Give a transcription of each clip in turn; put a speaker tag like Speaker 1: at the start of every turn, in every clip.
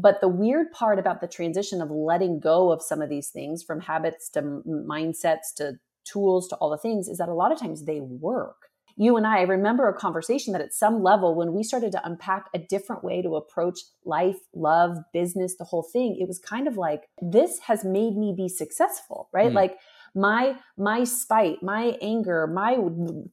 Speaker 1: But the weird part about the transition of letting go of some of these things from habits to mindsets to tools to all the things is that a lot of times they work. You and I, I remember a conversation that at some level, when we started to unpack a different way to approach life, love, business, the whole thing, it was kind of like, this has made me be successful, right? Mm. Like, my my spite my anger my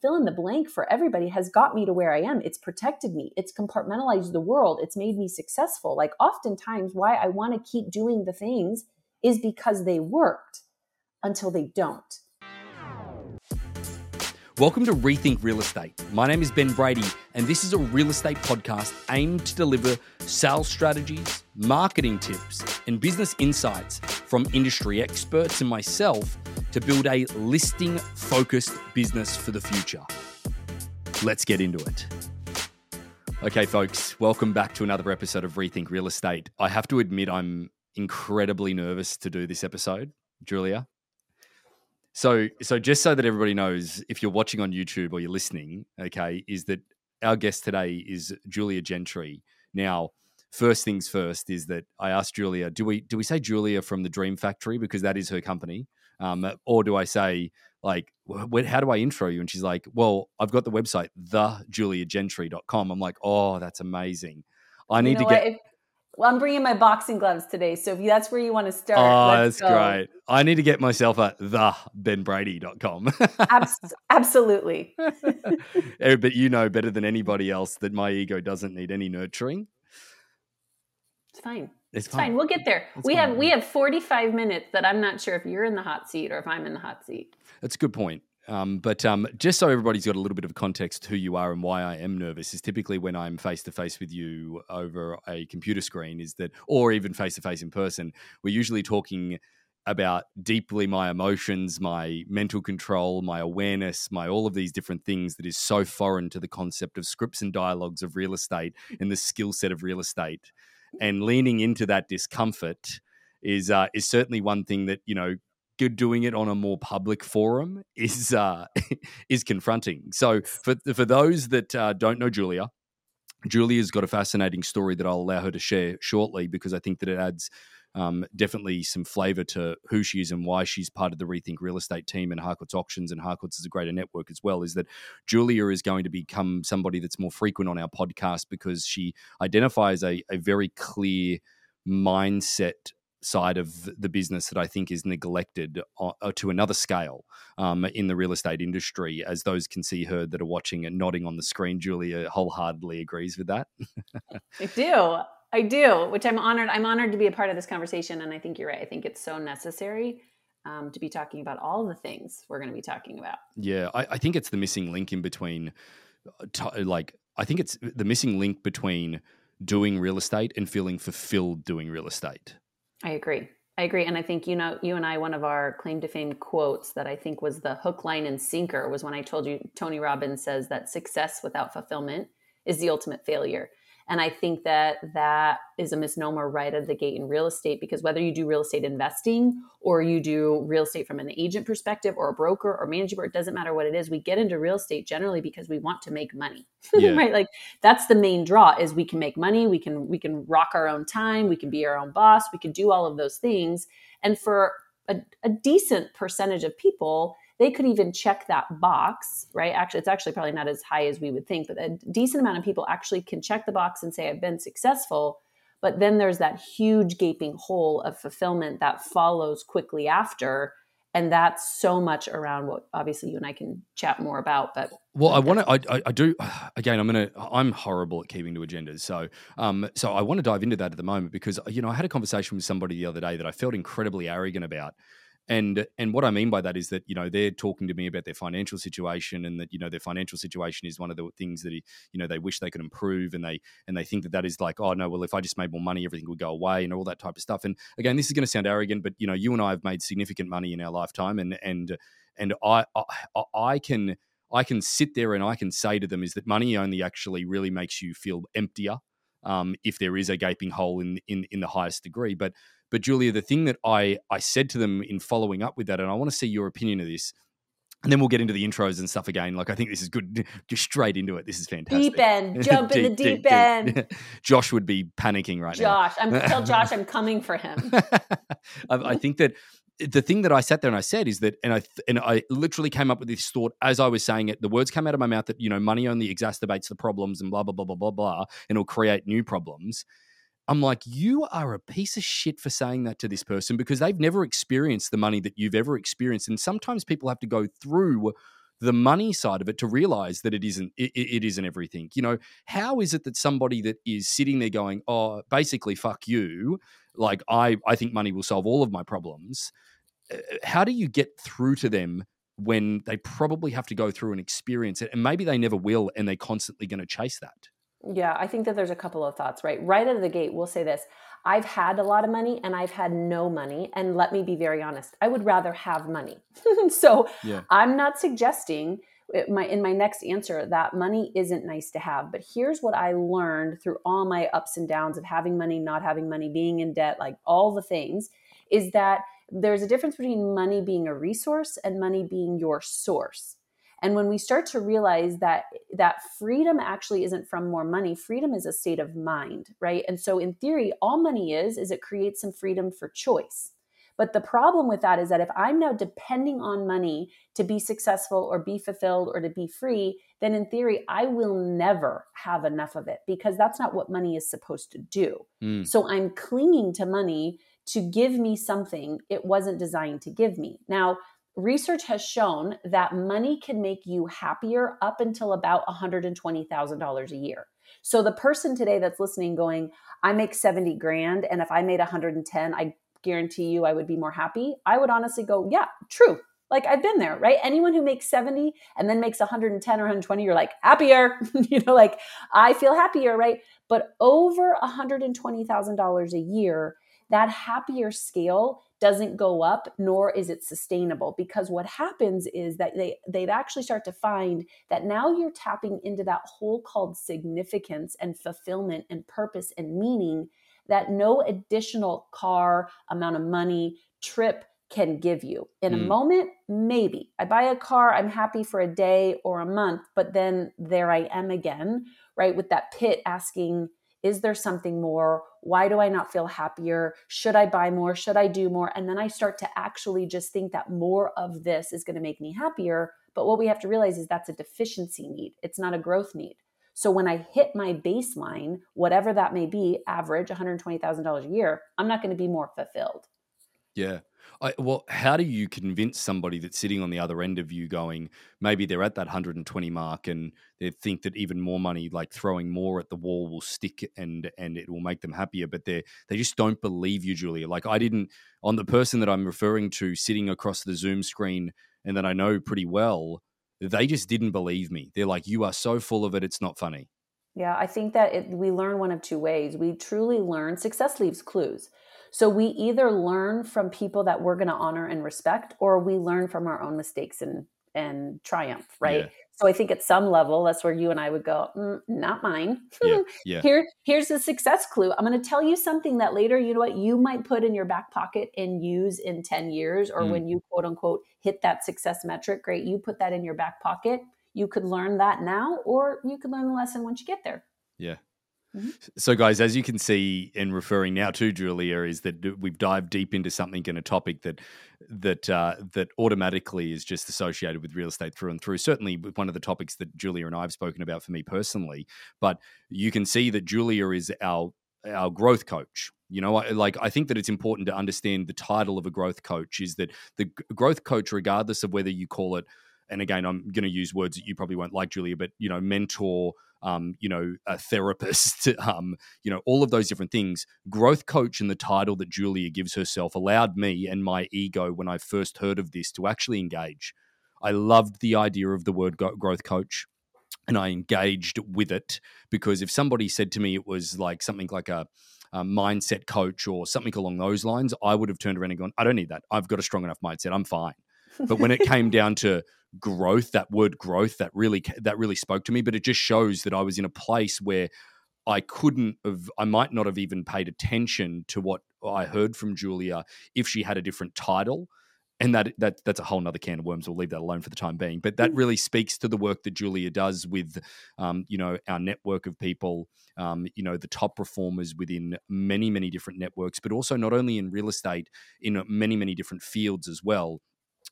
Speaker 1: fill in the blank for everybody has got me to where i am. It's protected me. It's compartmentalized the world. It's made me successful. Like oftentimes why i want to keep doing the things is because they worked until they don't.
Speaker 2: Welcome to Rethink Real Estate. My name is Ben Brady, and this is a real estate podcast aimed to deliver sales strategies, marketing tips, and business insights from industry experts and myself to build a listing focused business for the future. Let's get into it. Okay, folks, welcome back to another episode of Rethink Real Estate. I have to admit, I'm incredibly nervous to do this episode, Julia. So, so just so that everybody knows, if you're watching on YouTube or you're listening, okay, is that our guest today is Julia Gentry. Now, first things first is that I asked Julia, do we do we say Julia from the Dream Factory because that is her company, um, or do I say like how do I intro you? And she's like, well, I've got the website thejuliagentry.com. I'm like, oh, that's amazing. I need you know to get.
Speaker 1: Well, I'm bringing my boxing gloves today, so if that's where you want to start,
Speaker 2: oh, that's go. great. I need to get myself at thebenbrady.com.
Speaker 1: Abs- absolutely.
Speaker 2: Eh, but you know better than anybody else that my ego doesn't need any nurturing.
Speaker 1: It's fine. It's, it's fine. fine. We'll get there. It's we fine. have we have 45 minutes that I'm not sure if you're in the hot seat or if I'm in the hot seat.
Speaker 2: That's a good point. Um, but um, just so everybody's got a little bit of context who you are and why I am nervous is typically when I'm face to face with you over a computer screen is that, or even face to face in person, we're usually talking about deeply my emotions, my mental control, my awareness, my all of these different things that is so foreign to the concept of scripts and dialogues of real estate and the skill set of real estate. And leaning into that discomfort is uh, is certainly one thing that you know good doing it on a more public forum is uh, is confronting. So for for those that uh, don't know Julia, Julia's got a fascinating story that I'll allow her to share shortly because I think that it adds um, definitely some flavor to who she is and why she's part of the Rethink Real Estate team and Harcourts Auctions and Harcourts is a greater network as well. Is that Julia is going to become somebody that's more frequent on our podcast because she identifies a, a very clear mindset side of the business that I think is neglected uh, to another scale um, in the real estate industry. As those can see her that are watching and nodding on the screen, Julia wholeheartedly agrees with that.
Speaker 1: I do. I do, which I'm honored. I'm honored to be a part of this conversation, and I think you're right. I think it's so necessary um, to be talking about all the things we're going to be talking about.
Speaker 2: Yeah, I, I think it's the missing link in between, uh, t- like, I think it's the missing link between doing real estate and feeling fulfilled doing real estate.
Speaker 1: I agree. I agree. And I think, you know, you and I, one of our claim to fame quotes that I think was the hook, line, and sinker was when I told you Tony Robbins says that success without fulfillment is the ultimate failure. And I think that that is a misnomer right out of the gate in real estate because whether you do real estate investing or you do real estate from an agent perspective or a broker or manager, it doesn't matter what it is. We get into real estate generally because we want to make money, yeah. right? Like that's the main draw is we can make money. We can, we can rock our own time. We can be our own boss. We can do all of those things. And for a, a decent percentage of people, they could even check that box, right? Actually, it's actually probably not as high as we would think, but a decent amount of people actually can check the box and say, I've been successful. But then there's that huge gaping hole of fulfillment that follows quickly after. And that's so much around what obviously you and I can chat more about. But
Speaker 2: well, I want to. I, I do. Again, I'm gonna. I'm horrible at keeping to agendas. So, um, so I want to dive into that at the moment because you know I had a conversation with somebody the other day that I felt incredibly arrogant about, and and what I mean by that is that you know they're talking to me about their financial situation and that you know their financial situation is one of the things that you know they wish they could improve and they and they think that that is like oh no well if I just made more money everything would go away and all that type of stuff. And again this is going to sound arrogant but you know you and I have made significant money in our lifetime and and and I I, I can I can sit there and I can say to them is that money only actually really makes you feel emptier um, if there is a gaping hole in in in the highest degree. But but Julia, the thing that I I said to them in following up with that, and I want to see your opinion of this. and then we'll get into the intros and stuff again. Like I think this is good. Just straight into it. This is fantastic.
Speaker 1: Deep end, jump in the deep, deep end.
Speaker 2: Josh would be panicking right
Speaker 1: Josh, now. Josh, I'm tell Josh I'm coming for him.
Speaker 2: I, I think that the thing that I sat there and I said is that, and I and I literally came up with this thought as I was saying it. The words came out of my mouth that you know money only exacerbates the problems and blah blah blah blah blah blah, and it'll create new problems. I'm like, you are a piece of shit for saying that to this person because they've never experienced the money that you've ever experienced, and sometimes people have to go through the money side of it to realize that it isn't it, it isn't everything. You know how is it that somebody that is sitting there going oh basically fuck you. Like i i think money will solve all of my problems. Uh, how do you get through to them when they probably have to go through and experience it? And maybe they never will and they're constantly going to chase that
Speaker 1: yeah i think that there's a couple of thoughts right right out of the gate we'll say this i've had a lot of money and i've had no money and let me be very honest i would rather have money so yeah. i'm not suggesting uh, my in my next answer that money isn't nice to have but here's what i learned through all my ups and downs of having money not having money being in debt like all the things is that there's a difference between money being a resource and money being your source. And when we start to realize that that freedom actually isn't from more money, freedom is a state of mind, right? And so in theory, all money is is it creates some freedom for choice. But the problem with that is that if I'm now depending on money to be successful or be fulfilled or to be free, then in theory, I will never have enough of it because that's not what money is supposed to do. Mm. So I'm clinging to money to give me something it wasn't designed to give me. Now, research has shown that money can make you happier up until about $120,000 a year. So the person today that's listening going, I make 70 grand and if I made 110, I guarantee you I would be more happy. I would honestly go, yeah, true. Like I've been there, right? Anyone who makes 70 and then makes 110 or 120, you're like happier, you know, like I feel happier, right? But over $120,000 a year, that happier scale doesn't go up nor is it sustainable because what happens is that they they actually start to find that now you're tapping into that hole called significance and fulfillment and purpose and meaning that no additional car amount of money trip can give you. In mm. a moment, maybe. I buy a car, I'm happy for a day or a month, but then there I am again, right? With that pit asking, is there something more? Why do I not feel happier? Should I buy more? Should I do more? And then I start to actually just think that more of this is going to make me happier. But what we have to realize is that's a deficiency need, it's not a growth need. So when I hit my baseline, whatever that may be, average $120,000 a year, I'm not going to be more fulfilled.
Speaker 2: Yeah. I, well, how do you convince somebody that's sitting on the other end of you going, maybe they're at that 120 mark and they think that even more money, like throwing more at the wall will stick and and it will make them happier, but they they just don't believe you, Julia. Like I didn't on the person that I'm referring to sitting across the Zoom screen and that I know pretty well, they just didn't believe me. They're like, you are so full of it, it's not funny.
Speaker 1: Yeah, I think that it, we learn one of two ways. We truly learn, success leaves clues. So we either learn from people that we're going to honor and respect, or we learn from our own mistakes and and triumph, right? Yeah. So I think at some level, that's where you and I would go, mm, not mine. Yeah, yeah. Here, here's the success clue. I'm going to tell you something that later, you know what, you might put in your back pocket and use in 10 years, or mm. when you quote unquote hit that success metric. Great, you put that in your back pocket. You could learn that now, or you could learn the lesson once you get there.
Speaker 2: Yeah. Mm-hmm. So, guys, as you can see, in referring now to Julia, is that we've dived deep into something in a topic that that uh, that automatically is just associated with real estate through and through. Certainly, one of the topics that Julia and I have spoken about for me personally. But you can see that Julia is our our growth coach. You know, like I think that it's important to understand the title of a growth coach is that the growth coach, regardless of whether you call it, and again, I'm going to use words that you probably won't like, Julia, but you know, mentor um, you know, a therapist, um, you know, all of those different things. Growth coach and the title that Julia gives herself allowed me and my ego when I first heard of this to actually engage. I loved the idea of the word growth coach and I engaged with it because if somebody said to me it was like something like a, a, mindset coach or something along those lines, I would have turned around and gone, I don't need that. I've got a strong enough mindset. I'm fine. But when it came down to growth, that word growth, that really that really spoke to me. But it just shows that I was in a place where I couldn't have, I might not have even paid attention to what I heard from Julia if she had a different title. and that that that's a whole nother can of worms. We'll leave that alone for the time being. But that mm. really speaks to the work that Julia does with, um, you know, our network of people, um, you know, the top performers within many many different networks, but also not only in real estate, in many many different fields as well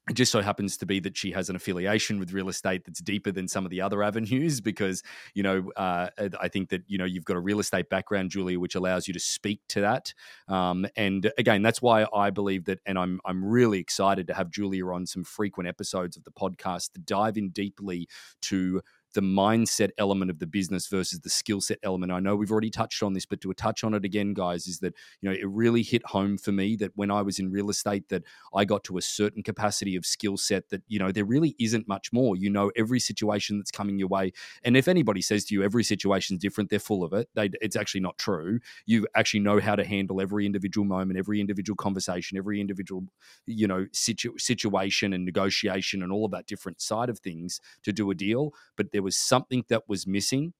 Speaker 2: it just so happens to be that she has an affiliation with real estate that's deeper than some of the other avenues because you know uh, i think that you know you've got a real estate background julia which allows you to speak to that. Um, and again that's why i believe that and i'm i'm really excited to have julia on some frequent episodes of the podcast to dive in deeply to the mindset element of the business versus the skill set element. I know we've already touched on this, but to touch on it again, guys, is that you know it really hit home for me that when I was in real estate, that I got to a certain capacity of skill set that you know there really isn't much more. You know every situation that's coming your way, and if anybody says to you every situation is different, they're full of it. They, it's actually not true. You actually know how to handle every individual moment, every individual conversation, every individual you know situ- situation and negotiation and all of that different side of things to do a deal. But there was something that was missing.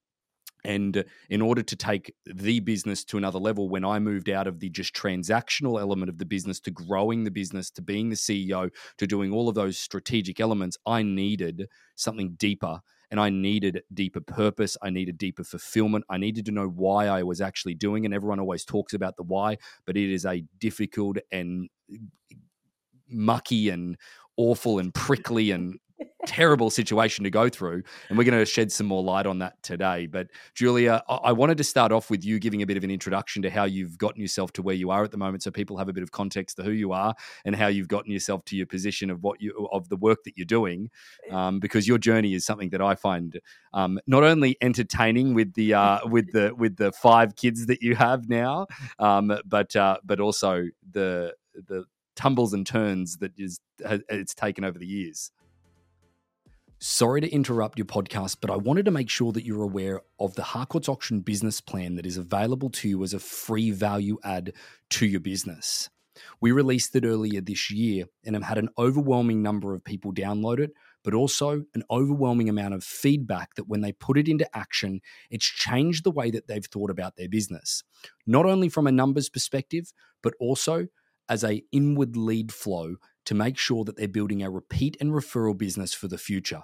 Speaker 2: And uh, in order to take the business to another level, when I moved out of the just transactional element of the business to growing the business, to being the CEO, to doing all of those strategic elements, I needed something deeper and I needed deeper purpose. I needed deeper fulfillment. I needed to know why I was actually doing. And everyone always talks about the why, but it is a difficult and uh, mucky and awful and prickly and terrible situation to go through. And we're going to shed some more light on that today. But Julia, I wanted to start off with you giving a bit of an introduction to how you've gotten yourself to where you are at the moment, so people have a bit of context to who you are and how you've gotten yourself to your position of what you of the work that you're doing. Um, because your journey is something that I find um, not only entertaining with the uh, with the with the five kids that you have now, um, but uh, but also the the tumbles and turns that is it's taken over the years. Sorry to interrupt your podcast, but I wanted to make sure that you're aware of the Harcourts Auction business plan that is available to you as a free value add to your business. We released it earlier this year and have had an overwhelming number of people download it, but also an overwhelming amount of feedback that when they put it into action, it's changed the way that they've thought about their business. Not only from a numbers perspective, but also as a inward lead flow to make sure that they're building a repeat and referral business for the future.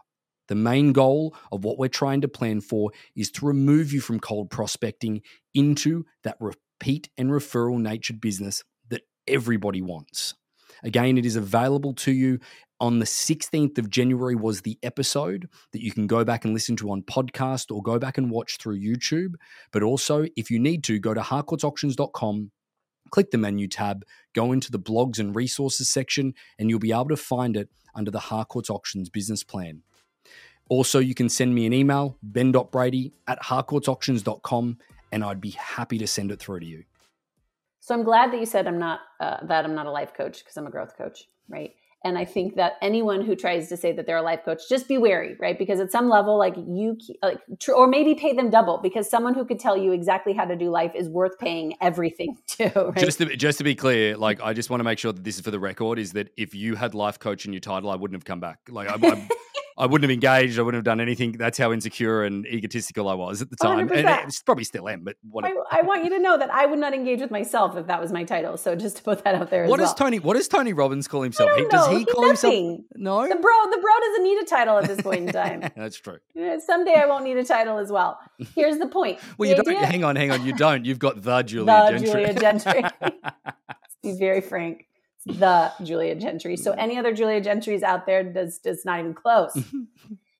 Speaker 2: The main goal of what we're trying to plan for is to remove you from cold prospecting into that repeat and referral natured business that everybody wants. Again, it is available to you on the 16th of January was the episode that you can go back and listen to on podcast or go back and watch through YouTube. But also, if you need to, go to harcourtsauctions.com click the menu tab, go into the blogs and resources section, and you'll be able to find it under the Harcourts Auctions business plan. Also, you can send me an email, ben.brady at harcourtsauctions.com, and I'd be happy to send it through to you.
Speaker 1: So I'm glad that you said I'm not uh, that I'm not a life coach because I'm a growth coach, right? And I think that anyone who tries to say that they're a life coach, just be wary, right? Because at some level, like you, like, or maybe pay them double because someone who could tell you exactly how to do life is worth paying everything to. Right?
Speaker 2: Just to, just to be clear, like I just want to make sure that this is for the record: is that if you had life coach in your title, I wouldn't have come back. Like I, I I wouldn't have engaged. I wouldn't have done anything. That's how insecure and egotistical I was at the time, 100%. and it's probably still am. But
Speaker 1: I, I, want you to know that I would not engage with myself if that was my title. So just to put that out there.
Speaker 2: What
Speaker 1: does
Speaker 2: well. Tony? What does Tony Robbins call himself? He, does he, call nothing. himself? No.
Speaker 1: The bro, the bro doesn't need a title at this point in time.
Speaker 2: That's true.
Speaker 1: Someday I won't need a title as well. Here's the point.
Speaker 2: well,
Speaker 1: the
Speaker 2: you idea... don't. Hang on, hang on. You don't. You've got the Julia
Speaker 1: the
Speaker 2: Gentry.
Speaker 1: Julia Gentry. Be very frank the Julia Gentry. So mm-hmm. any other Julia Gentry's out there does does not even close.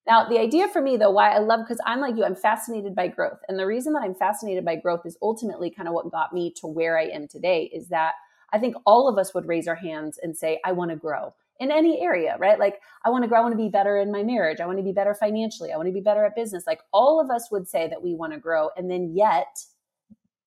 Speaker 1: Now, the idea for me, though, why I love, because I'm like you, I'm fascinated by growth. And the reason that I'm fascinated by growth is ultimately kind of what got me to where I am today is that I think all of us would raise our hands and say, I want to grow in any area, right? Like, I want to grow, I want to be better in my marriage, I want to be better financially, I want to be better at business. Like, all of us would say that we want to grow. And then, yet,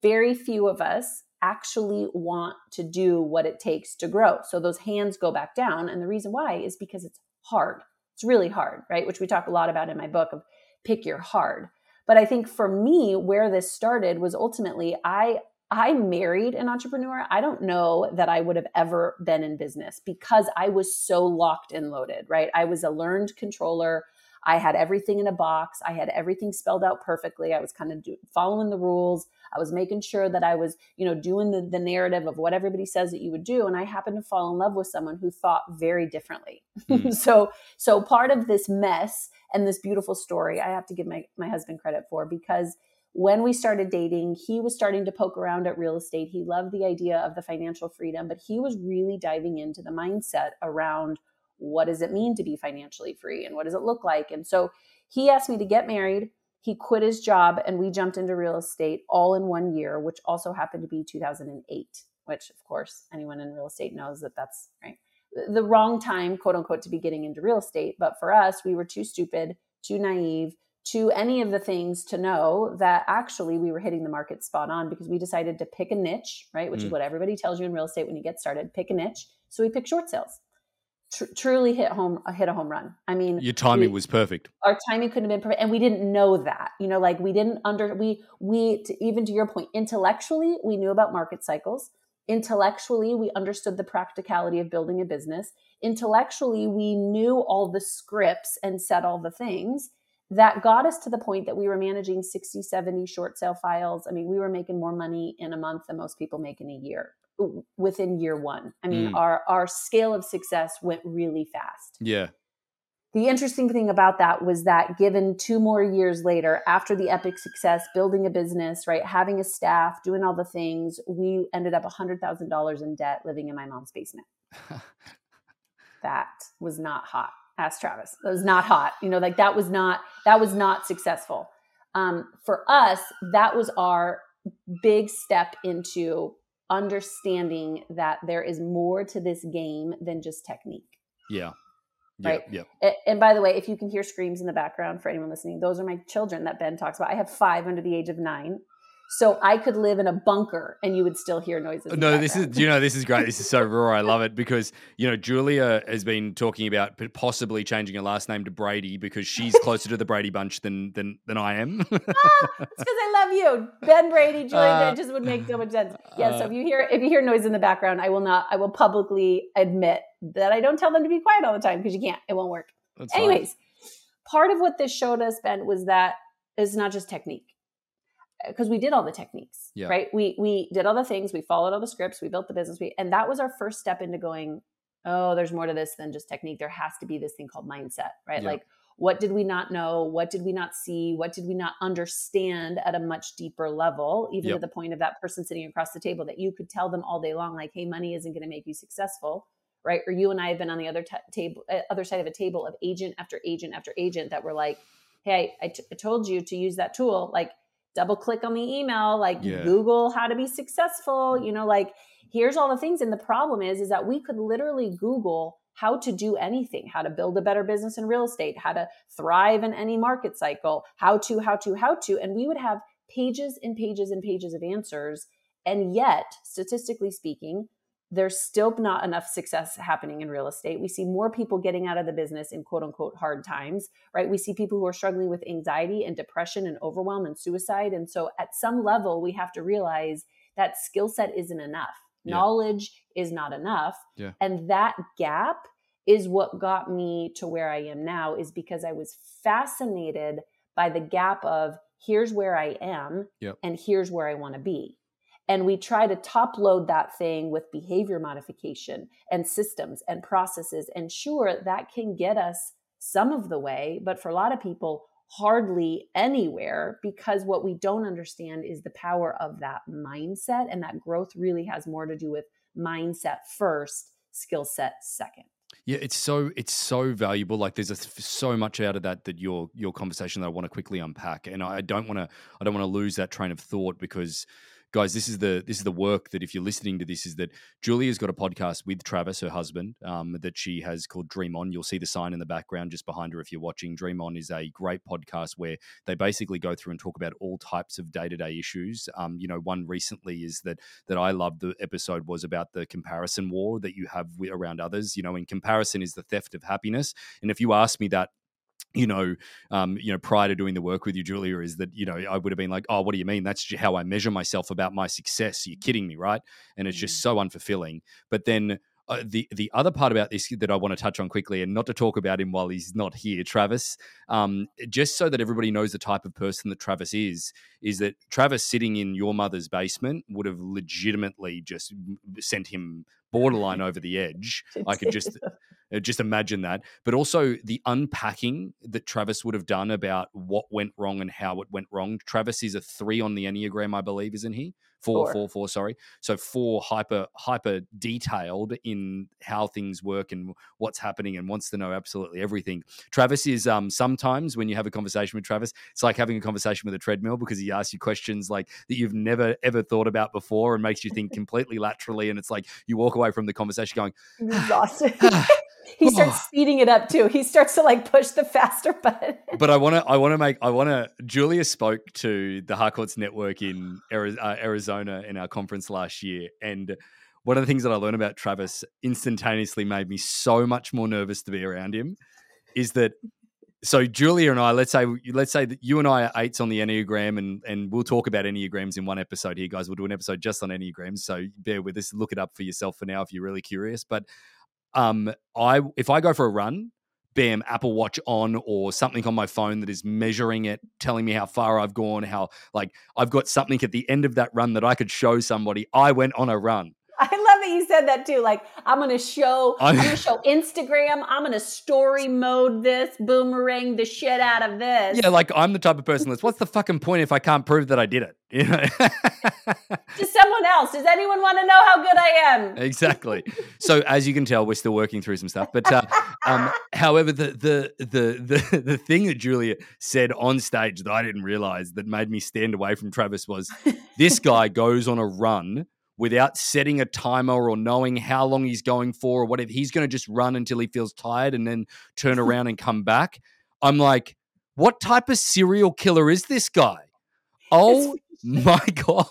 Speaker 1: very few of us actually want to do what it takes to grow. So those hands go back down. And the reason why is because it's hard. It's really hard, right? Which we talk a lot about in my book of pick your hard. But I think for me, where this started was ultimately I I married an entrepreneur. I don't know that I would have ever been in business because I was so locked and loaded, right? I was a learned controller. I had everything in a box. I had everything spelled out perfectly. I was kind of do, following the rules. I was making sure that I was, you know, doing the, the narrative of what everybody says that you would do. And I happened to fall in love with someone who thought very differently. Mm. so, so part of this mess and this beautiful story, I have to give my, my husband credit for because when we started dating, he was starting to poke around at real estate. He loved the idea of the financial freedom, but he was really diving into the mindset around what does it mean to be financially free and what does it look like? And so he asked me to get married. He quit his job and we jumped into real estate all in one year, which also happened to be 2008, which of course anyone in real estate knows that that's right. The wrong time, quote unquote, to be getting into real estate. But for us, we were too stupid, too naive to any of the things to know that actually we were hitting the market spot on because we decided to pick a niche, right? Which mm. is what everybody tells you in real estate when you get started pick a niche. So we picked short sales tr- truly hit home uh, hit a home run. I mean,
Speaker 2: your timing we, was perfect.
Speaker 1: Our timing couldn't have been perfect, and we didn't know that. You know, like we didn't under we we to, even to your point, intellectually we knew about market cycles. Intellectually, we understood the practicality of building a business. Intellectually, we knew all the scripts and said all the things that got us to the point that we were managing 60 70 short sale files i mean we were making more money in a month than most people make in a year within year one. I mean, mm. our our scale of success went really fast.
Speaker 2: Yeah.
Speaker 1: The interesting thing about that was that given two more years later, after the epic success, building a business, right, having a staff, doing all the things, we ended up $100,000 in debt living in my mom's basement. that was not hot. Ask Travis. That was not hot. You know, like that was not that was not successful. Um, for us, that was our big step into understanding that there is more to this game than just technique.
Speaker 2: Yeah.
Speaker 1: Right.
Speaker 2: Yeah.
Speaker 1: And by the way, if you can hear screams in the background for anyone listening, those are my children that Ben talks about. I have five under the age of nine. So I could live in a bunker and you would still hear noises.
Speaker 2: No, this is you know this is great. This is so raw. I love it because you know Julia has been talking about possibly changing her last name to Brady because she's closer to the Brady bunch than than than I am. ah, it's
Speaker 1: because I love you, Ben Brady. Julia uh, just would make so much sense. Yeah. Uh, so if you hear if you hear noise in the background, I will not. I will publicly admit that I don't tell them to be quiet all the time because you can't. It won't work. Anyways, fine. part of what this showed us, Ben, was that it's not just technique because we did all the techniques yeah. right we we did all the things we followed all the scripts we built the business we and that was our first step into going oh there's more to this than just technique there has to be this thing called mindset right yeah. like what did we not know what did we not see what did we not understand at a much deeper level even yep. to the point of that person sitting across the table that you could tell them all day long like hey money isn't going to make you successful right or you and i have been on the other t- table uh, other side of a table of agent after agent after agent that were like hey I, t- I told you to use that tool like double click on the email like yeah. google how to be successful mm-hmm. you know like here's all the things. And the problem is is that we could literally google how to do anything how to build a better business in real estate how to thrive in any market cycle how to how to how to and we would have pages and pages and pages of answers. And yet statistically speaking there's still not enough success happening in real estate. We see more people getting out of the business in quote unquote hard times, right? We see people who are struggling with anxiety and depression and overwhelm and suicide. And so at some level, we have to realize that skill set isn't enough. Yeah. Knowledge is not enough.
Speaker 2: Yeah.
Speaker 1: And that gap is what got me to where I am now, is because I was fascinated by the gap of here's where I am
Speaker 2: yep.
Speaker 1: and here's where I want to be and we try to top load that thing with behavior modification and systems and processes. And sure that can get us some of the way but for a lot of people hardly anywhere because what we don't understand is the power of that mindset. And that growth really has more to do with mindset first skill set second.
Speaker 2: Yeah, it's so it's so valuable. Like there's a, so much out of that that your your conversation that I want to quickly unpack, and I don't want to I don't want to lose that train of thought because guys, this is the this is the work that if you're listening to this is that Julia's got a podcast with Travis, her husband, um, that she has called Dream On. You'll see the sign in the background just behind her if you're watching. Dream On is a great podcast where they basically go through and talk about all types of day to day issues. Um, you know, one recently is that that I loved. The episode was about the comparison war that you have around others. You know, in comparison is the theft of happiness. And if you ask me that you know, um, you know, prior to doing the work with you, Julia, is that you know I would have been like, oh, what do you mean? That's how I measure myself about my success. You're kidding me, right? And it's just mm. so unfulfilling. But then uh, the the other part about this that I want to touch on quickly, and not to talk about him while he's not here, Travis, um, just so that everybody knows the type of person that Travis is, is that Travis sitting in your mother's basement would have legitimately just sent him borderline over the edge. I could just Uh, just imagine that. But also the unpacking that Travis would have done about what went wrong and how it went wrong. Travis is a three on the Enneagram, I believe, isn't he? Four, four, four, four sorry. So four hyper, hyper detailed in how things work and what's happening and wants to know absolutely everything. Travis is um sometimes when you have a conversation with Travis, it's like having a conversation with a treadmill because he asks you questions like that you've never ever thought about before and makes you think completely laterally. And it's like you walk away from the conversation going, ah,
Speaker 1: exhausted. Ah, he starts oh. speeding it up too. He starts to like push the faster button.
Speaker 2: but I want to, I want to make, I want to. Julia spoke to the Harcourts Network in uh, Arizona in our conference last year, and one of the things that I learned about Travis instantaneously made me so much more nervous to be around him. Is that so? Julia and I, let's say, let's say that you and I are eights on the Enneagram, and and we'll talk about Enneagrams in one episode here, guys. We'll do an episode just on Enneagrams, so bear with us. Look it up for yourself for now if you're really curious. But um, I if I go for a run, bam, Apple Watch on or something on my phone that is measuring it, telling me how far I've gone, how like I've got something at the end of that run that I could show somebody. I went on a run.
Speaker 1: I love that you said that too. Like I'm gonna show, I'm, gonna show Instagram. I'm gonna story mode this, boomerang the shit out of this.
Speaker 2: Yeah, like I'm the type of person that's what's the fucking point if I can't prove that I did it? You know?
Speaker 1: to someone else. Does anyone want to know how good I am?
Speaker 2: exactly. So as you can tell, we're still working through some stuff. But uh, um, however, the, the the the the thing that Julia said on stage that I didn't realize that made me stand away from Travis was this guy goes on a run without setting a timer or knowing how long he's going for or whatever. He's going to just run until he feels tired and then turn around and come back. I'm like, what type of serial killer is this guy? Oh my God.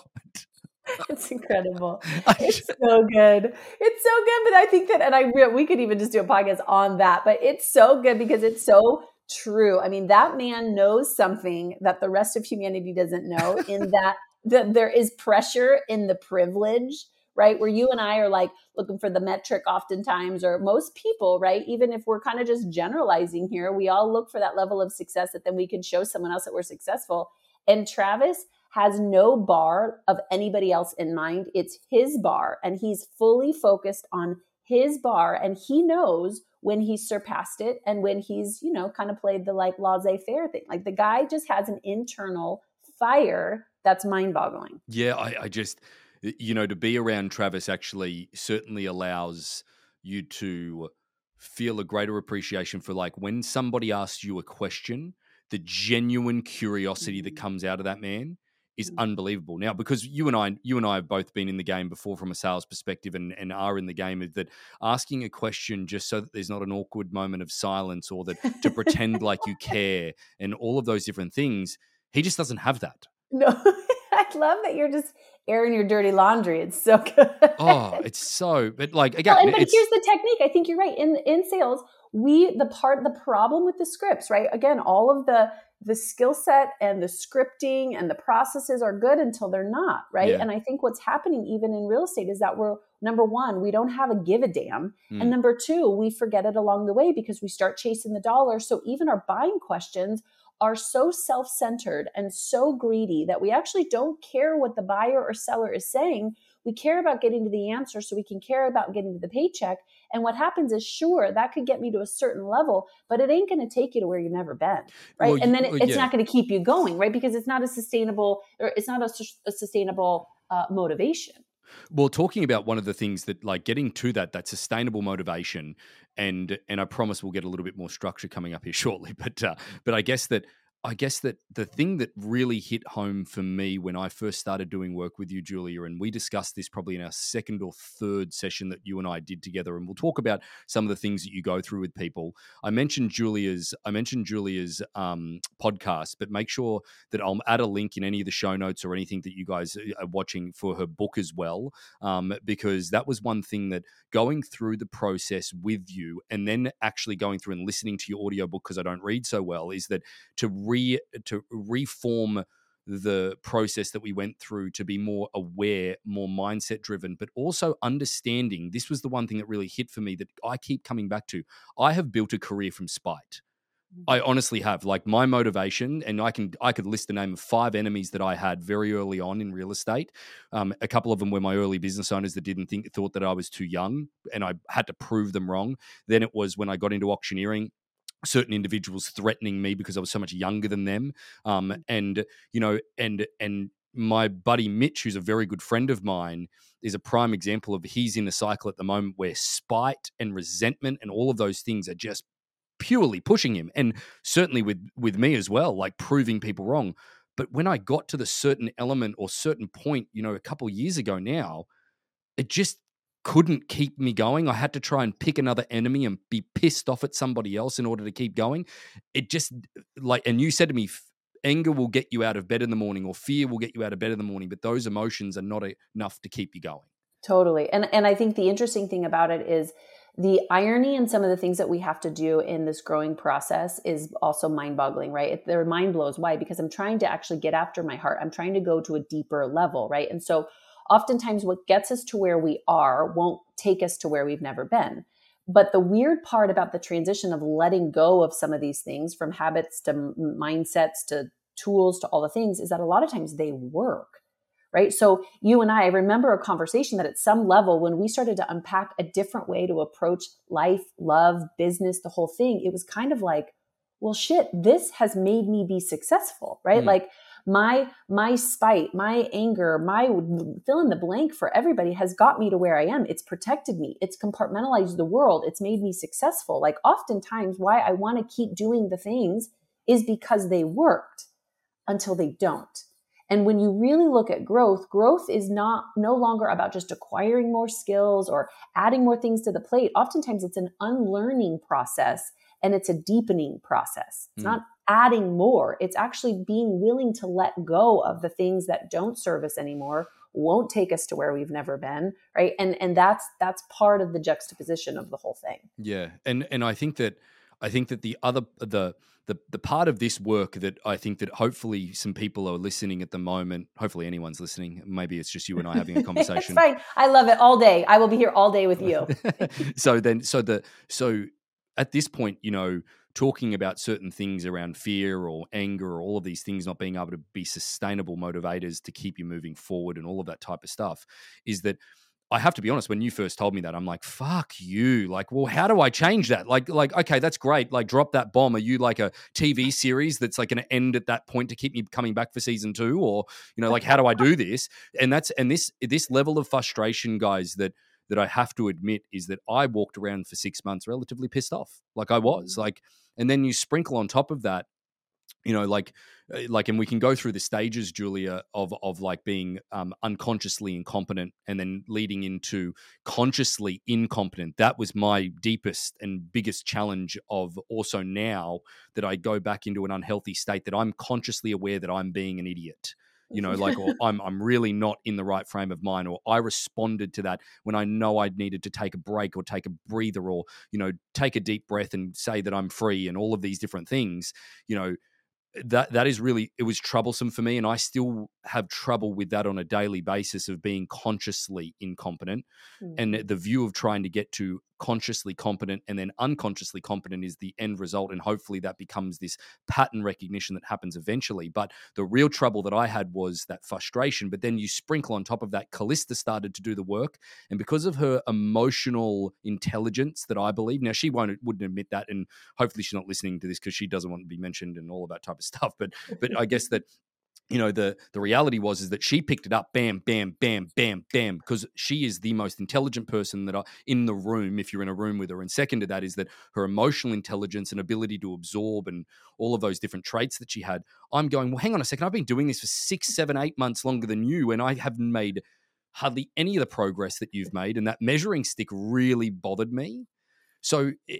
Speaker 1: It's incredible. It's so good. It's so good. But I think that, and I we could even just do a podcast on that. But it's so good because it's so true. I mean, that man knows something that the rest of humanity doesn't know. In that that there is pressure in the privilege right? Where you and i are like looking for the metric oftentimes or most people right? Even if we're kind of just generalizing here we all look for that level of success that then we can show someone else that we're successful. And travis has no bar of anybody else in mind. It's his bar and he's fully focused on his bar and he knows when he's surpassed it and when he's you know kind of played the like laissez-faire thing. Like the guy just has an internal fire that's mind boggling.
Speaker 2: Yeah, I, I just, you know, to be around Travis actually certainly allows you to feel a greater appreciation for like when somebody asks you a question, the genuine curiosity that mm-hmm. comes out of that man is mm-hmm. unbelievable. Now, because you and I, you and I have both been in the game before from a sales perspective, and, and are in the game, is that asking a question just so that there's not an awkward moment of silence, or that to pretend like you care, and all of those different things, he just doesn't have that.
Speaker 1: No, I love that you're just airing your dirty laundry. It's so good.
Speaker 2: oh, it's so. But like again,
Speaker 1: well, but here's the technique. I think you're right. In in sales, we the part the problem with the scripts, right? Again, all of the the skill set and the scripting and the processes are good until they're not, right? Yeah. And I think what's happening even in real estate is that we're number one, we don't have a give a damn. Mm. And number two, we forget it along the way because we start chasing the dollar. So even our buying questions are so self centered and so greedy that we actually don't care what the buyer or seller is saying. We care about getting to the answer so we can care about getting to the paycheck. And what happens is, sure, that could get me to a certain level, but it ain't going to take you to where you've never been, right? Well, and then it, it's yeah. not going to keep you going, right? Because it's not a sustainable, or it's not a, a sustainable uh, motivation.
Speaker 2: Well, talking about one of the things that, like, getting to that, that sustainable motivation, and and I promise we'll get a little bit more structure coming up here shortly. But uh, but I guess that I guess that the thing that really hit home for me when I first started doing work with you, Julia, and we discussed this probably in our second or third session that you and I did together, and we'll talk about some of the things that you go through with people. I mentioned Julia's, I mentioned Julia's um, podcast, but make sure that I'll add a link in any of the show notes or anything that you guys are watching for her book as well, um, because that was one thing that going through the process with you and then actually going through and listening to your audiobook because I don't read so well is that to re to reform the process that we went through to be more aware, more mindset driven, but also understanding. This was the one thing that really hit for me that I keep coming back to. I have built a career from spite. I mm-hmm. honestly have like my motivation, and I can I could list the name of five enemies that I had very early on in real estate. Um, a couple of them were my early business owners that didn't think thought that I was too young, and I had to prove them wrong. Then it was when I got into auctioneering certain individuals threatening me because I was so much younger than them. Um, mm. and you know, and and my buddy Mitch, who's a very good friend of mine, is a prime example of he's in a cycle at the moment where spite and resentment and all of those things are just purely pushing him, and certainly with with me as well, like proving people wrong. But when I got to the certain element or certain point, you know, a couple years ago now, it just couldn't keep me going. I had to try and pick another enemy and be pissed off at somebody else in order to keep going. It just like, and you said to me, anger will get you out of bed in the morning or fear will get you out of bed in the morning, but those emotions are not enough to keep you going.
Speaker 1: Totally. And and I think the interesting thing about it is the irony in some of the things that we have to do in this growing process is also mind-boggling, right? Their mind blows. Why? Because I'm trying to actually get after my heart. I'm trying to go to a deeper level, right? And so oftentimes what gets us to where we are won't take us to where we've never been. But the weird part about the transition of letting go of some of these things from habits to mindsets to tools to all the things is that a lot of times they work. Right. So, you and I, I remember a conversation that at some level, when we started to unpack a different way to approach life, love, business, the whole thing, it was kind of like, well, shit, this has made me be successful. Right. Mm. Like, my my spite my anger my fill in the blank for everybody has got me to where i am. It's protected me. It's compartmentalized the world. It's made me successful. Like oftentimes why i want to keep doing the things is because they worked until they don't. And when you really look at growth growth is not no longer about just acquiring more skills or adding more things to the plate. Oftentimes it's an unlearning process and it's a deepening process. It's mm. not adding more. It's actually being willing to let go of the things that don't serve us anymore, won't take us to where we've never been, right? And and that's that's part of the juxtaposition of the whole thing.
Speaker 2: Yeah. And and I think that I think that the other the the the part of this work that I think that hopefully some people are listening at the moment. Hopefully anyone's listening. Maybe it's just you and I having a conversation.
Speaker 1: I love it all day. I will be here all day with you.
Speaker 2: so then, so the so at this point, you know, talking about certain things around fear or anger or all of these things not being able to be sustainable motivators to keep you moving forward and all of that type of stuff is that I have to be honest, when you first told me that, I'm like, fuck you. Like, well, how do I change that? Like, like, okay, that's great. Like, drop that bomb. Are you like a TV series that's like gonna end at that point to keep me coming back for season two? Or, you know, like how do I do this? And that's and this this level of frustration, guys, that that I have to admit is that I walked around for six months relatively pissed off. Like I was. Mm. Like and then you sprinkle on top of that you know like uh, like and we can go through the stages julia of of like being um, unconsciously incompetent and then leading into consciously incompetent that was my deepest and biggest challenge of also now that i go back into an unhealthy state that i'm consciously aware that i'm being an idiot you know like or i'm i'm really not in the right frame of mind or i responded to that when i know i needed to take a break or take a breather or you know take a deep breath and say that i'm free and all of these different things you know that that is really it was troublesome for me and i still have trouble with that on a daily basis of being consciously incompetent mm. and the view of trying to get to consciously competent and then unconsciously competent is the end result and hopefully that becomes this pattern recognition that happens eventually but the real trouble that i had was that frustration but then you sprinkle on top of that callista started to do the work and because of her emotional intelligence that i believe now she won't wouldn't admit that and hopefully she's not listening to this because she doesn't want to be mentioned and all of that type of stuff but but i guess that you know the the reality was is that she picked it up bam bam bam bam bam because she is the most intelligent person that are in the room if you're in a room with her. And second to that is that her emotional intelligence and ability to absorb and all of those different traits that she had i'm going well hang on a second i've been doing this for six seven eight months longer than you and i haven't made hardly any of the progress that you've made and that measuring stick really bothered me. So eh,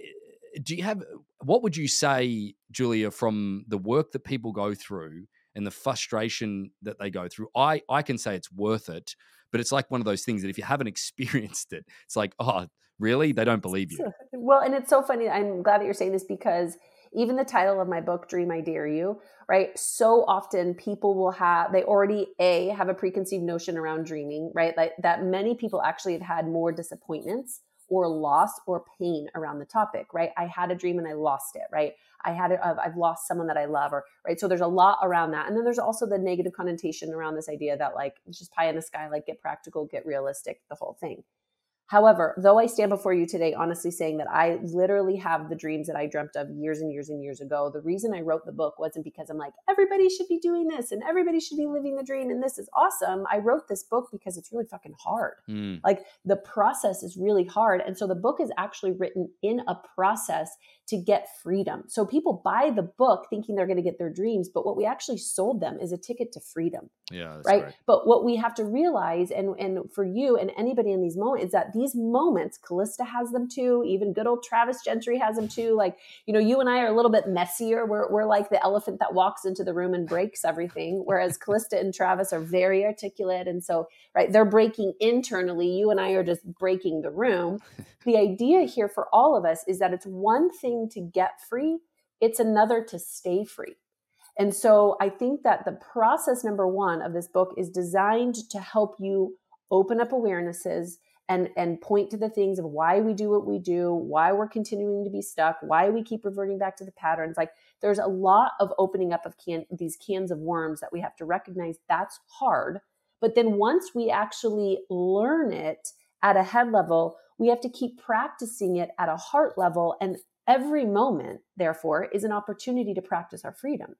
Speaker 2: do you have what would you say julia from the work that people go through and the frustration that they go through. I I can say it's worth it, but it's like one of those things that if you haven't experienced it, it's like, oh, really? They don't believe you.
Speaker 1: Well, and it's so funny. I'm glad that you're saying this because even the title of my book, Dream I Dare You, right? So often people will have, they already, A, have a preconceived notion around dreaming, right? Like that many people actually have had more disappointments or loss or pain around the topic, right? I had a dream and I lost it, right? I had it, I've lost someone that I love, or right. So there's a lot around that, and then there's also the negative connotation around this idea that like it's just pie in the sky, like get practical, get realistic, the whole thing. However, though I stand before you today honestly saying that I literally have the dreams that I dreamt of years and years and years ago, the reason I wrote the book wasn't because I'm like, everybody should be doing this and everybody should be living the dream and this is awesome. I wrote this book because it's really fucking hard. Mm. Like the process is really hard. And so the book is actually written in a process to get freedom. So people buy the book thinking they're going to get their dreams, but what we actually sold them is a ticket to freedom.
Speaker 2: Yeah,
Speaker 1: right? right? But what we have to realize, and and for you and anybody in these moments, is that these moments, Callista has them too. Even good old Travis Gentry has them too. Like you know, you and I are a little bit messier. We're we're like the elephant that walks into the room and breaks everything, whereas Callista and Travis are very articulate, and so right, they're breaking internally. You and I are just breaking the room. the idea here for all of us is that it's one thing to get free, it's another to stay free. And so I think that the process number one of this book is designed to help you open up awarenesses and and point to the things of why we do what we do, why we're continuing to be stuck, why we keep reverting back to the patterns. Like there's a lot of opening up of can these cans of worms that we have to recognize that's hard. But then once we actually learn it at a head level, we have to keep practicing it at a heart level. And every moment, therefore, is an opportunity to practice our freedom.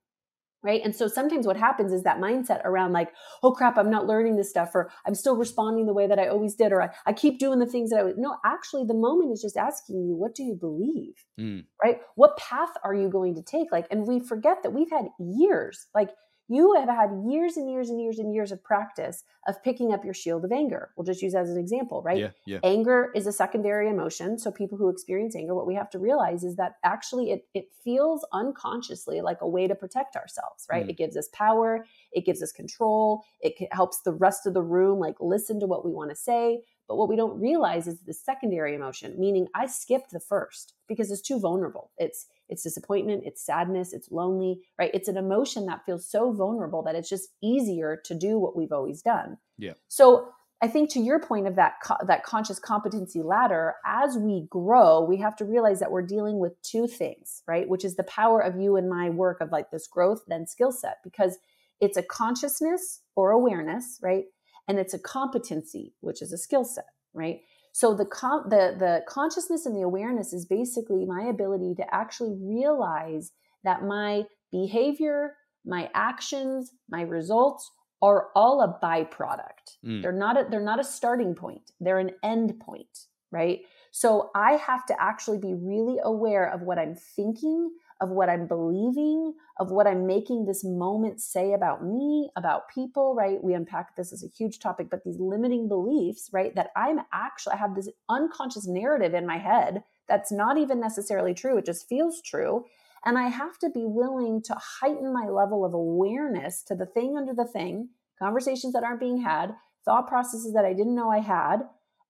Speaker 1: Right. And so sometimes what happens is that mindset around like, oh crap, I'm not learning this stuff, or I'm still responding the way that I always did, or I, I keep doing the things that I would. No, actually, the moment is just asking you, what do you believe? Mm. Right. What path are you going to take? Like, and we forget that we've had years, like, you have had years and years and years and years of practice of picking up your shield of anger. We'll just use as an example, right?
Speaker 2: Yeah, yeah.
Speaker 1: Anger is a secondary emotion. So people who experience anger, what we have to realize is that actually it, it feels unconsciously like a way to protect ourselves, right? Mm. It gives us power, it gives us control, it helps the rest of the room like listen to what we want to say. But what we don't realize is the secondary emotion, meaning I skipped the first because it's too vulnerable. It's it's disappointment, it's sadness, it's lonely, right? It's an emotion that feels so vulnerable that it's just easier to do what we've always done.
Speaker 2: Yeah.
Speaker 1: So I think to your point of that co- that conscious competency ladder, as we grow, we have to realize that we're dealing with two things, right? Which is the power of you and my work of like this growth then skill set because it's a consciousness or awareness, right? And it's a competency, which is a skill set, right? So the con- the the consciousness and the awareness is basically my ability to actually realize that my behavior, my actions, my results are all a byproduct. Mm. They're not a, they're not a starting point. They're an end point, right? So I have to actually be really aware of what I'm thinking, of what I'm believing, of what I'm making this moment say about me, about people, right? We unpack this as a huge topic, but these limiting beliefs, right? That I'm actually, I have this unconscious narrative in my head that's not even necessarily true. It just feels true. And I have to be willing to heighten my level of awareness to the thing under the thing, conversations that aren't being had, thought processes that I didn't know I had.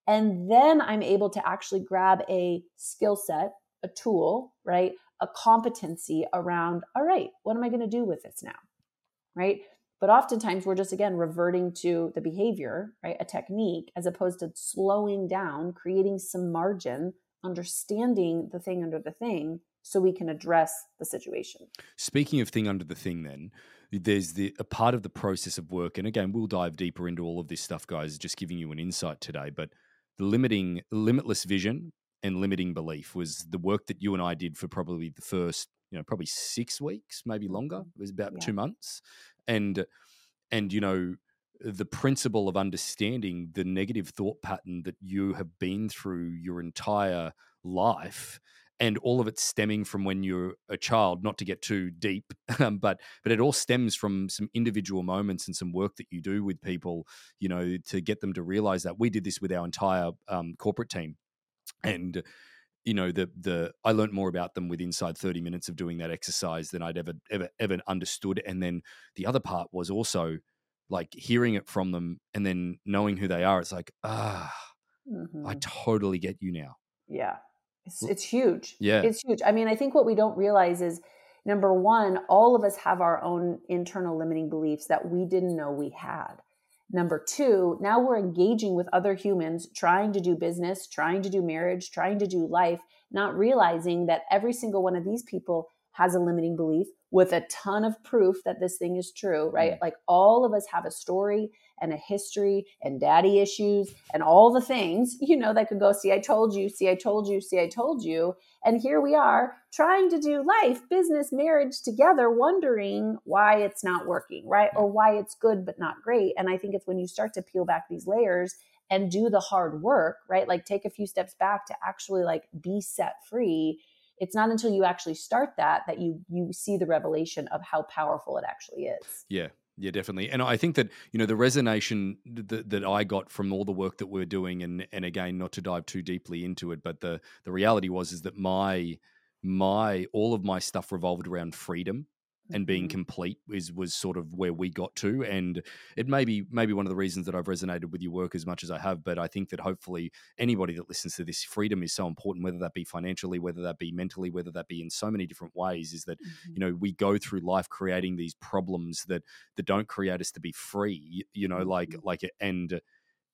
Speaker 1: And then I'm able to actually grab a skill set, a tool, right? A competency around, all right, what am I going to do with this now? Right. But oftentimes we're just, again, reverting to the behavior, right? A technique, as opposed to slowing down, creating some margin, understanding the thing under the thing so we can address the situation.
Speaker 2: Speaking of thing under the thing, then, there's the a part of the process of work, and again, we'll dive deeper into all of this stuff, guys, just giving you an insight today, but the limiting limitless vision and limiting belief was the work that you and I did for probably the first, you know, probably six weeks, maybe longer. Mm-hmm. It was about yeah. two months, and and you know the principle of understanding the negative thought pattern that you have been through your entire life and all of it stemming from when you're a child not to get too deep um, but but it all stems from some individual moments and some work that you do with people you know to get them to realize that we did this with our entire um, corporate team and you know the the I learned more about them with inside 30 minutes of doing that exercise than I'd ever ever ever understood and then the other part was also like hearing it from them and then knowing who they are it's like ah mm-hmm. I totally get you now
Speaker 1: yeah It's, it's huge.
Speaker 2: Yeah.
Speaker 1: It's huge. I mean, I think what we don't realize is number one, all of us have our own internal limiting beliefs that we didn't know we had. Number two, now we're engaging with other humans, trying to do business, trying to do marriage, trying to do life, not realizing that every single one of these people has a limiting belief with a ton of proof that this thing is true, right? Mm. Like all of us have a story and a history and daddy issues and all the things, you know, that could go, see, I told you, see, I told you, see, I told you. And here we are trying to do life, business, marriage together, wondering why it's not working, right? Or why it's good but not great. And I think it's when you start to peel back these layers and do the hard work, right? Like take a few steps back to actually like be set free it's not until you actually start that that you you see the revelation of how powerful it actually is
Speaker 2: yeah yeah definitely and i think that you know the resonation that, that i got from all the work that we're doing and and again not to dive too deeply into it but the the reality was is that my my all of my stuff revolved around freedom and being mm-hmm. complete is was sort of where we got to and it may be maybe one of the reasons that I've resonated with your work as much as I have but I think that hopefully anybody that listens to this freedom is so important whether that be financially whether that be mentally whether that be in so many different ways is that mm-hmm. you know we go through life creating these problems that that don't create us to be free you know mm-hmm. like like and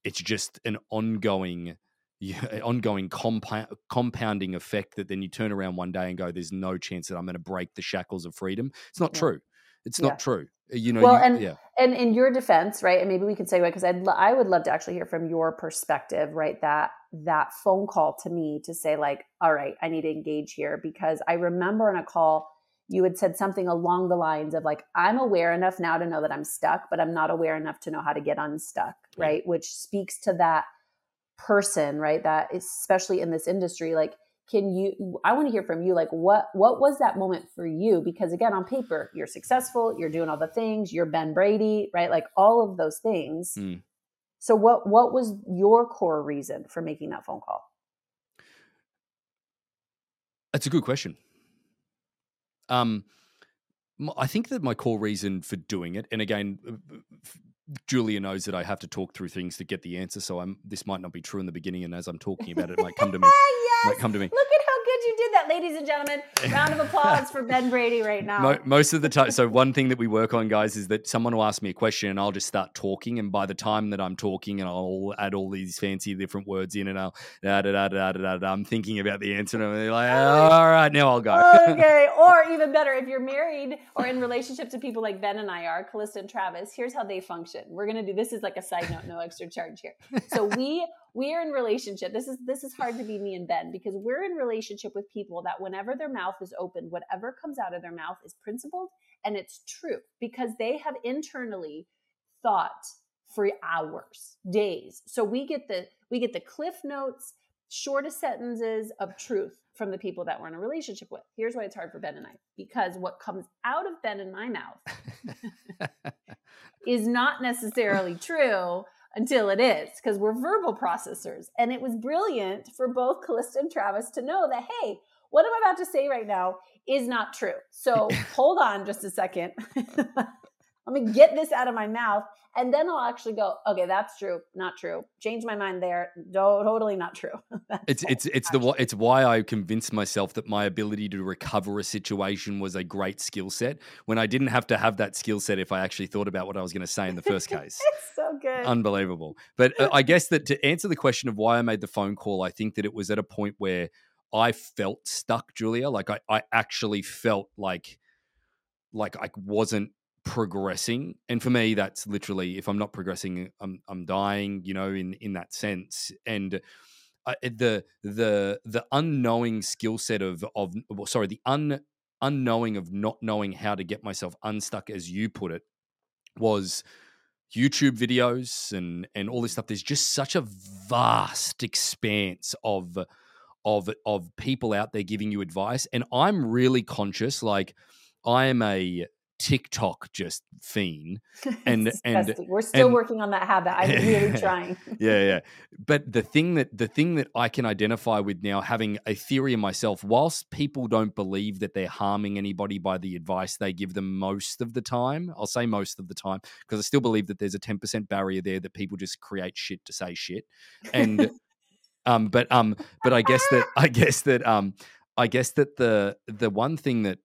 Speaker 2: it's just an ongoing ongoing compound, compounding effect that then you turn around one day and go, "There's no chance that I'm going to break the shackles of freedom." It's not yeah. true. It's yeah. not true. Uh, you know.
Speaker 1: Well,
Speaker 2: you,
Speaker 1: and
Speaker 2: yeah.
Speaker 1: and in your defense, right? And maybe we can segue because I'd I would love to actually hear from your perspective, right? That that phone call to me to say like, "All right, I need to engage here," because I remember in a call you had said something along the lines of like i'm aware enough now to know that i'm stuck but i'm not aware enough to know how to get unstuck right which speaks to that person right that especially in this industry like can you i want to hear from you like what what was that moment for you? Because again on paper you're successful you're doing all the things you're ben brady right like all of those things. Mm. so what what was your core reason for making that phone call?
Speaker 2: That's a good question. Um I think that my core reason for doing it, and again, Julia knows that I have to talk through things to get the answer. So I'm this might not be true in the beginning, and as I'm talking about it, it might come to me.
Speaker 1: yes.
Speaker 2: Might come to me.
Speaker 1: Look at how good you did that, ladies and gentlemen. Round of applause for Ben Brady right now.
Speaker 2: Most of the time, so one thing that we work on, guys, is that someone will ask me a question, and I'll just start talking, and by the time that I'm talking, and I'll add all these fancy different words in, and I'll da da da da da da. I'm thinking about the answer, and I'm like, oh, all right, now I'll go.
Speaker 1: okay, or even better, if you're married or in relationship to people like Ben and I are, Callista and Travis, here's how they function. We're gonna do this is like a side note, no extra charge here. So we we are in relationship. This is this is hard to be me and Ben because we're in relationship with people that whenever their mouth is open, whatever comes out of their mouth is principled and it's true because they have internally thought for hours, days. So we get the we get the cliff notes, shortest sentences of truth from the people that we're in a relationship with. Here's why it's hard for Ben and I because what comes out of Ben and my mouth is not necessarily true until it is because we're verbal processors. And it was brilliant for both Callista and Travis to know that, hey, what I'm about to say right now is not true. So hold on just a second. Let me get this out of my mouth. And then I'll actually go, okay, that's true, not true. Change my mind there. Totally not true.
Speaker 2: it's it's it's the it's why I convinced myself that my ability to recover a situation was a great skill set when I didn't have to have that skill set if I actually thought about what I was going to say in the first case.
Speaker 1: it's so good.
Speaker 2: Unbelievable. But uh, I guess that to answer the question of why I made the phone call, I think that it was at a point where I felt stuck, Julia. Like I, I actually felt like like I wasn't progressing and for me that's literally if i'm not progressing i'm i'm dying you know in in that sense. And uh, the the the unknowing skill set of of well, sorry the un unknowing of not knowing how to get myself unstuck as you put it was YouTube videos and and all this stuff. There's just such a vast expanse of of of people out there giving you advice and I'm really conscious like I am a TikTok just fiend. And and
Speaker 1: we're still and, working on that habit. I'm really trying.
Speaker 2: yeah, yeah. But the thing that the thing that I can identify with now, having a theory in myself, whilst people don't believe that they're harming anybody by the advice they give them most of the time, I'll say most of the time, because I still believe that there's a 10% barrier there that people just create shit to say shit. And Um, but um, but I guess that I guess that um, I guess that the the one thing that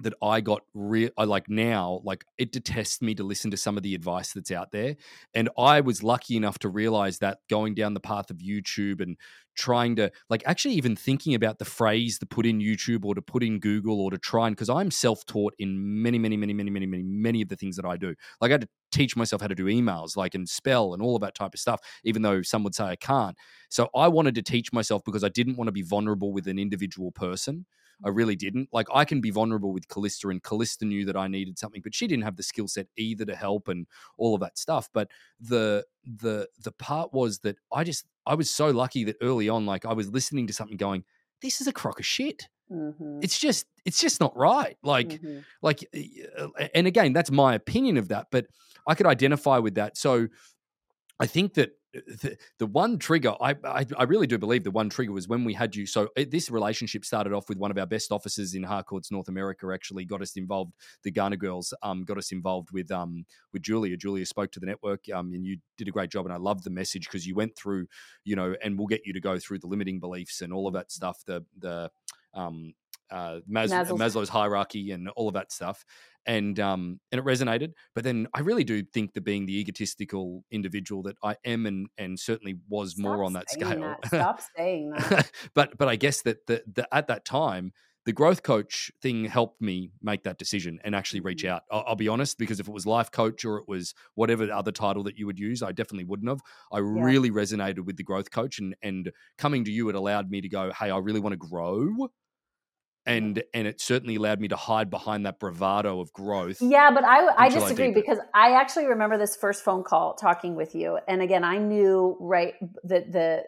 Speaker 2: that I got real I like now like it detests me to listen to some of the advice that's out there and I was lucky enough to realize that going down the path of YouTube and trying to like actually even thinking about the phrase to put in YouTube or to put in Google or to try and because I'm self-taught in many many many many many many many of the things that I do. Like I had to teach myself how to do emails like and spell and all of that type of stuff even though some would say I can't. So I wanted to teach myself because I didn't want to be vulnerable with an individual person I really didn't. Like I can be vulnerable with Callista, and Callista knew that I needed something, but she didn't have the skill set either to help and all of that stuff. But the the the part was that I just I was so lucky that early on, like I was listening to something going, This is a crock of shit. Mm-hmm. It's just it's just not right. Like mm-hmm. like uh, and again, that's my opinion of that, but I could identify with that. So I think that the, the one trigger I, I, I really do believe the one trigger was when we had you so it, this relationship started off with one of our best officers in harcourts north america actually got us involved the Ghana girls um, got us involved with um with julia julia spoke to the network um, and you did a great job and i love the message because you went through you know and we'll get you to go through the limiting beliefs and all of that stuff the the um uh, Mas-. Maslow's hierarchy and all of that stuff and um, and it resonated. But then I really do think that being the egotistical individual that I am, and and certainly was Stop more on that scale.
Speaker 1: That. Stop saying that.
Speaker 2: but but I guess that the, the, at that time. The growth coach thing helped me make that decision and actually reach mm-hmm. out. I'll, I'll, be honest, because if it was life coach or it was whatever other title that you would use, I definitely wouldn't have. I yeah. really resonated with the growth coach, and and coming to you, it allowed me to go, "Hey, I really want to grow." And and it certainly allowed me to hide behind that bravado of growth.
Speaker 1: Yeah, but I I disagree I because I actually remember this first phone call talking with you, and again, I knew right that the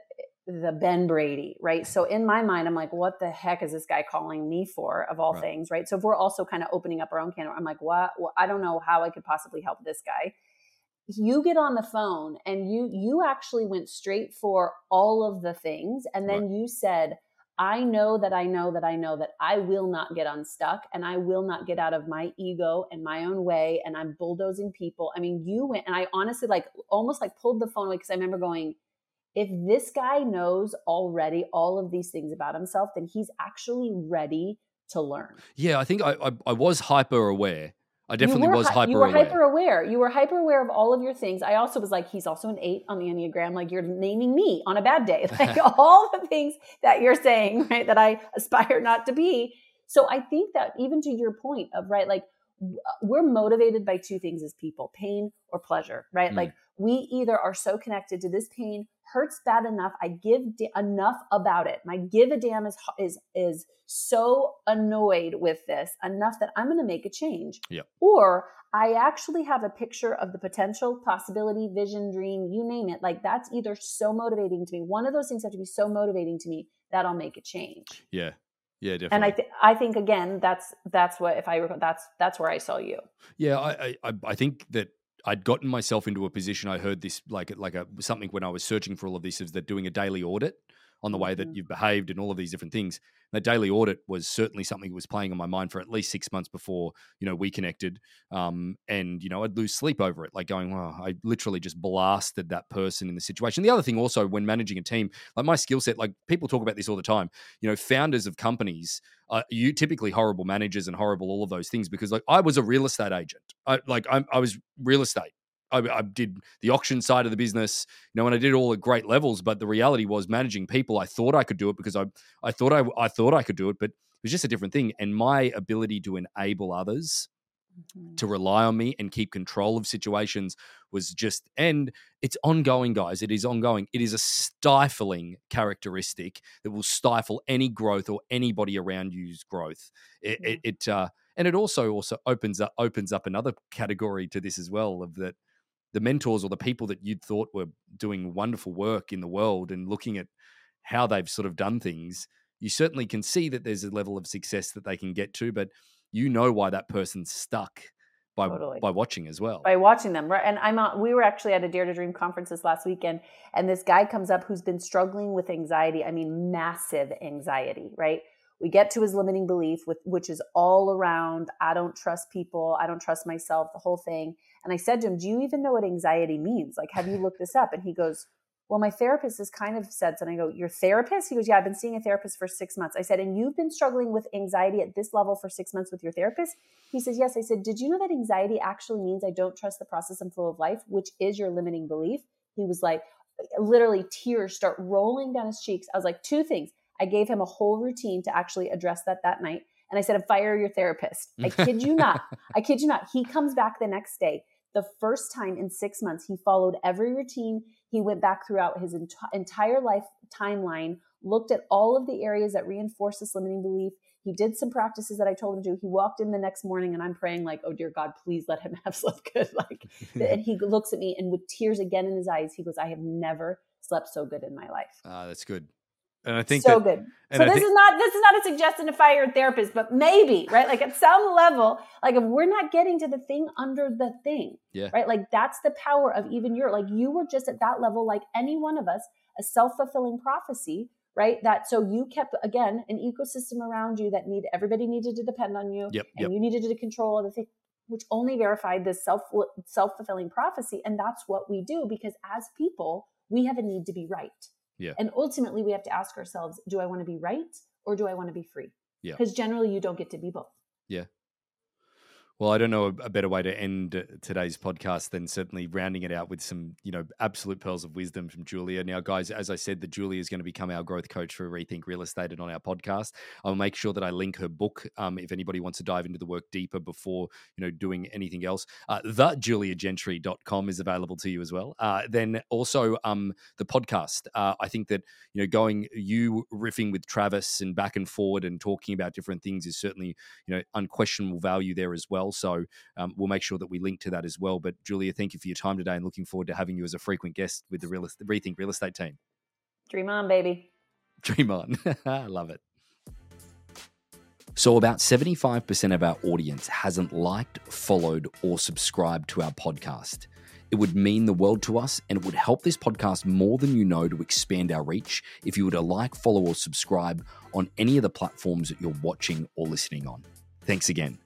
Speaker 1: the Ben Brady, right? So in my mind, I'm like, what the heck is this guy calling me for, of all right. things, right? So if we're also kind of opening up our own can, I'm like, what? Well, I don't know how I could possibly help this guy. You get on the phone and you you actually went straight for all of the things, and then right. you said I know that I know that I know that I will not get unstuck and I will not get out of my ego and my own way and I'm bulldozing people. I mean, you went and I honestly like almost like pulled the phone away because I remember going, if this guy knows already all of these things about himself, then he's actually ready to learn.
Speaker 2: Yeah, I think I, I, I was hyper aware I definitely was hyper.
Speaker 1: You were aware. hyper aware. You were hyper aware of all of your things. I also was like, he's also an eight on the enneagram. Like you're naming me on a bad day. Like all the things that you're saying, right? That I aspire not to be. So I think that even to your point of right, like we're motivated by two things as people: pain or pleasure, right? Mm. Like we either are so connected to this pain hurts bad enough. I give da- enough about it. My give a damn is is is so annoyed with this enough that I'm going to make a change.
Speaker 2: Yeah.
Speaker 1: Or I actually have a picture of the potential, possibility, vision, dream, you name it. Like that's either so motivating to me. One of those things have to be so motivating to me that I'll make a change.
Speaker 2: Yeah. Yeah, definitely.
Speaker 1: And I, th- I think again, that's that's what if I that's that's where I saw you.
Speaker 2: Yeah, I, I I think that I'd gotten myself into a position. I heard this like like a something when I was searching for all of this is that doing a daily audit on the way that mm-hmm. you've behaved and all of these different things. That daily audit was certainly something that was playing on my mind for at least six months before you know we connected. Um, and you know I'd lose sleep over it, like going, "Wow, I literally just blasted that person in the situation." The other thing also when managing a team, like my skill set, like people talk about this all the time. You know, founders of companies uh, you typically horrible managers and horrible all of those things because like I was a real estate agent. I like I, I was real estate. I, I, did the auction side of the business, you know, and I did all at great levels. But the reality was managing people. I thought I could do it because I I thought I I thought I could do it, but it was just a different thing. And my ability to enable others mm-hmm. to rely on me and keep control of situations was just and it's ongoing guys it is ongoing it is a stifling characteristic that will stifle any growth or anybody around you's growth it, it, it uh, and it also also opens up opens up another category to this as well of that the mentors or the people that you'd thought were doing wonderful work in the world and looking at how they've sort of done things you certainly can see that there's a level of success that they can get to but you know why that person's stuck by totally. by watching as well.
Speaker 1: By watching them, right? And I'm on, we were actually at a Dare to Dream conference this last weekend, and this guy comes up who's been struggling with anxiety. I mean, massive anxiety, right? We get to his limiting belief, with, which is all around I don't trust people, I don't trust myself, the whole thing. And I said to him, Do you even know what anxiety means? Like, have you looked this up? And he goes, well, my therapist has kind of said something. I go, your therapist? He goes, yeah, I've been seeing a therapist for six months. I said, and you've been struggling with anxiety at this level for six months with your therapist? He says, yes. I said, did you know that anxiety actually means I don't trust the process and flow of life, which is your limiting belief? He was like, literally tears start rolling down his cheeks. I was like, two things. I gave him a whole routine to actually address that that night. And I said, fire your therapist. I kid you not. I kid you not. He comes back the next day. The first time in six months, he followed every routine. He went back throughout his ent- entire life timeline, looked at all of the areas that reinforce this limiting belief. He did some practices that I told him to do. He walked in the next morning and I'm praying like, oh dear God, please let him have slept good. Like, and he looks at me and with tears again in his eyes, he goes, I have never slept so good in my life.
Speaker 2: Ah, that's good. And I think
Speaker 1: so
Speaker 2: that,
Speaker 1: good. So this
Speaker 2: think,
Speaker 1: is not this is not a suggestion to fire a therapist, but maybe right, like at some level, like if we're not getting to the thing under the thing,
Speaker 2: yeah,
Speaker 1: right, like that's the power of even your like you were just at that level, like any one of us, a self fulfilling prophecy, right? That so you kept again an ecosystem around you that need everybody needed to depend on you,
Speaker 2: yep,
Speaker 1: and
Speaker 2: yep.
Speaker 1: you needed to control the thing, which only verified this self self fulfilling prophecy, and that's what we do because as people we have a need to be right.
Speaker 2: Yeah.
Speaker 1: And ultimately, we have to ask ourselves do I want to be right or do I want to be free?
Speaker 2: Yeah.
Speaker 1: Because generally, you don't get to be both.
Speaker 2: Yeah. Well, I don't know a better way to end today's podcast than certainly rounding it out with some, you know, absolute pearls of wisdom from Julia. Now, guys, as I said, that Julia is going to become our growth coach for Rethink Real Estate and on our podcast. I'll make sure that I link her book um, if anybody wants to dive into the work deeper before, you know, doing anything else. Uh, thejuliagentry.com is available to you as well. Uh, then also um, the podcast. Uh, I think that, you know, going, you riffing with Travis and back and forward and talking about different things is certainly, you know, unquestionable value there as well. So um, we'll make sure that we link to that as well. But Julia, thank you for your time today and looking forward to having you as a frequent guest with the real Rethink Real Estate team.
Speaker 1: Dream on, baby.
Speaker 2: Dream on. I love it. So, about 75% of our audience hasn't liked, followed, or subscribed to our podcast. It would mean the world to us and it would help this podcast more than you know to expand our reach if you were to like, follow, or subscribe on any of the platforms that you're watching or listening on. Thanks again.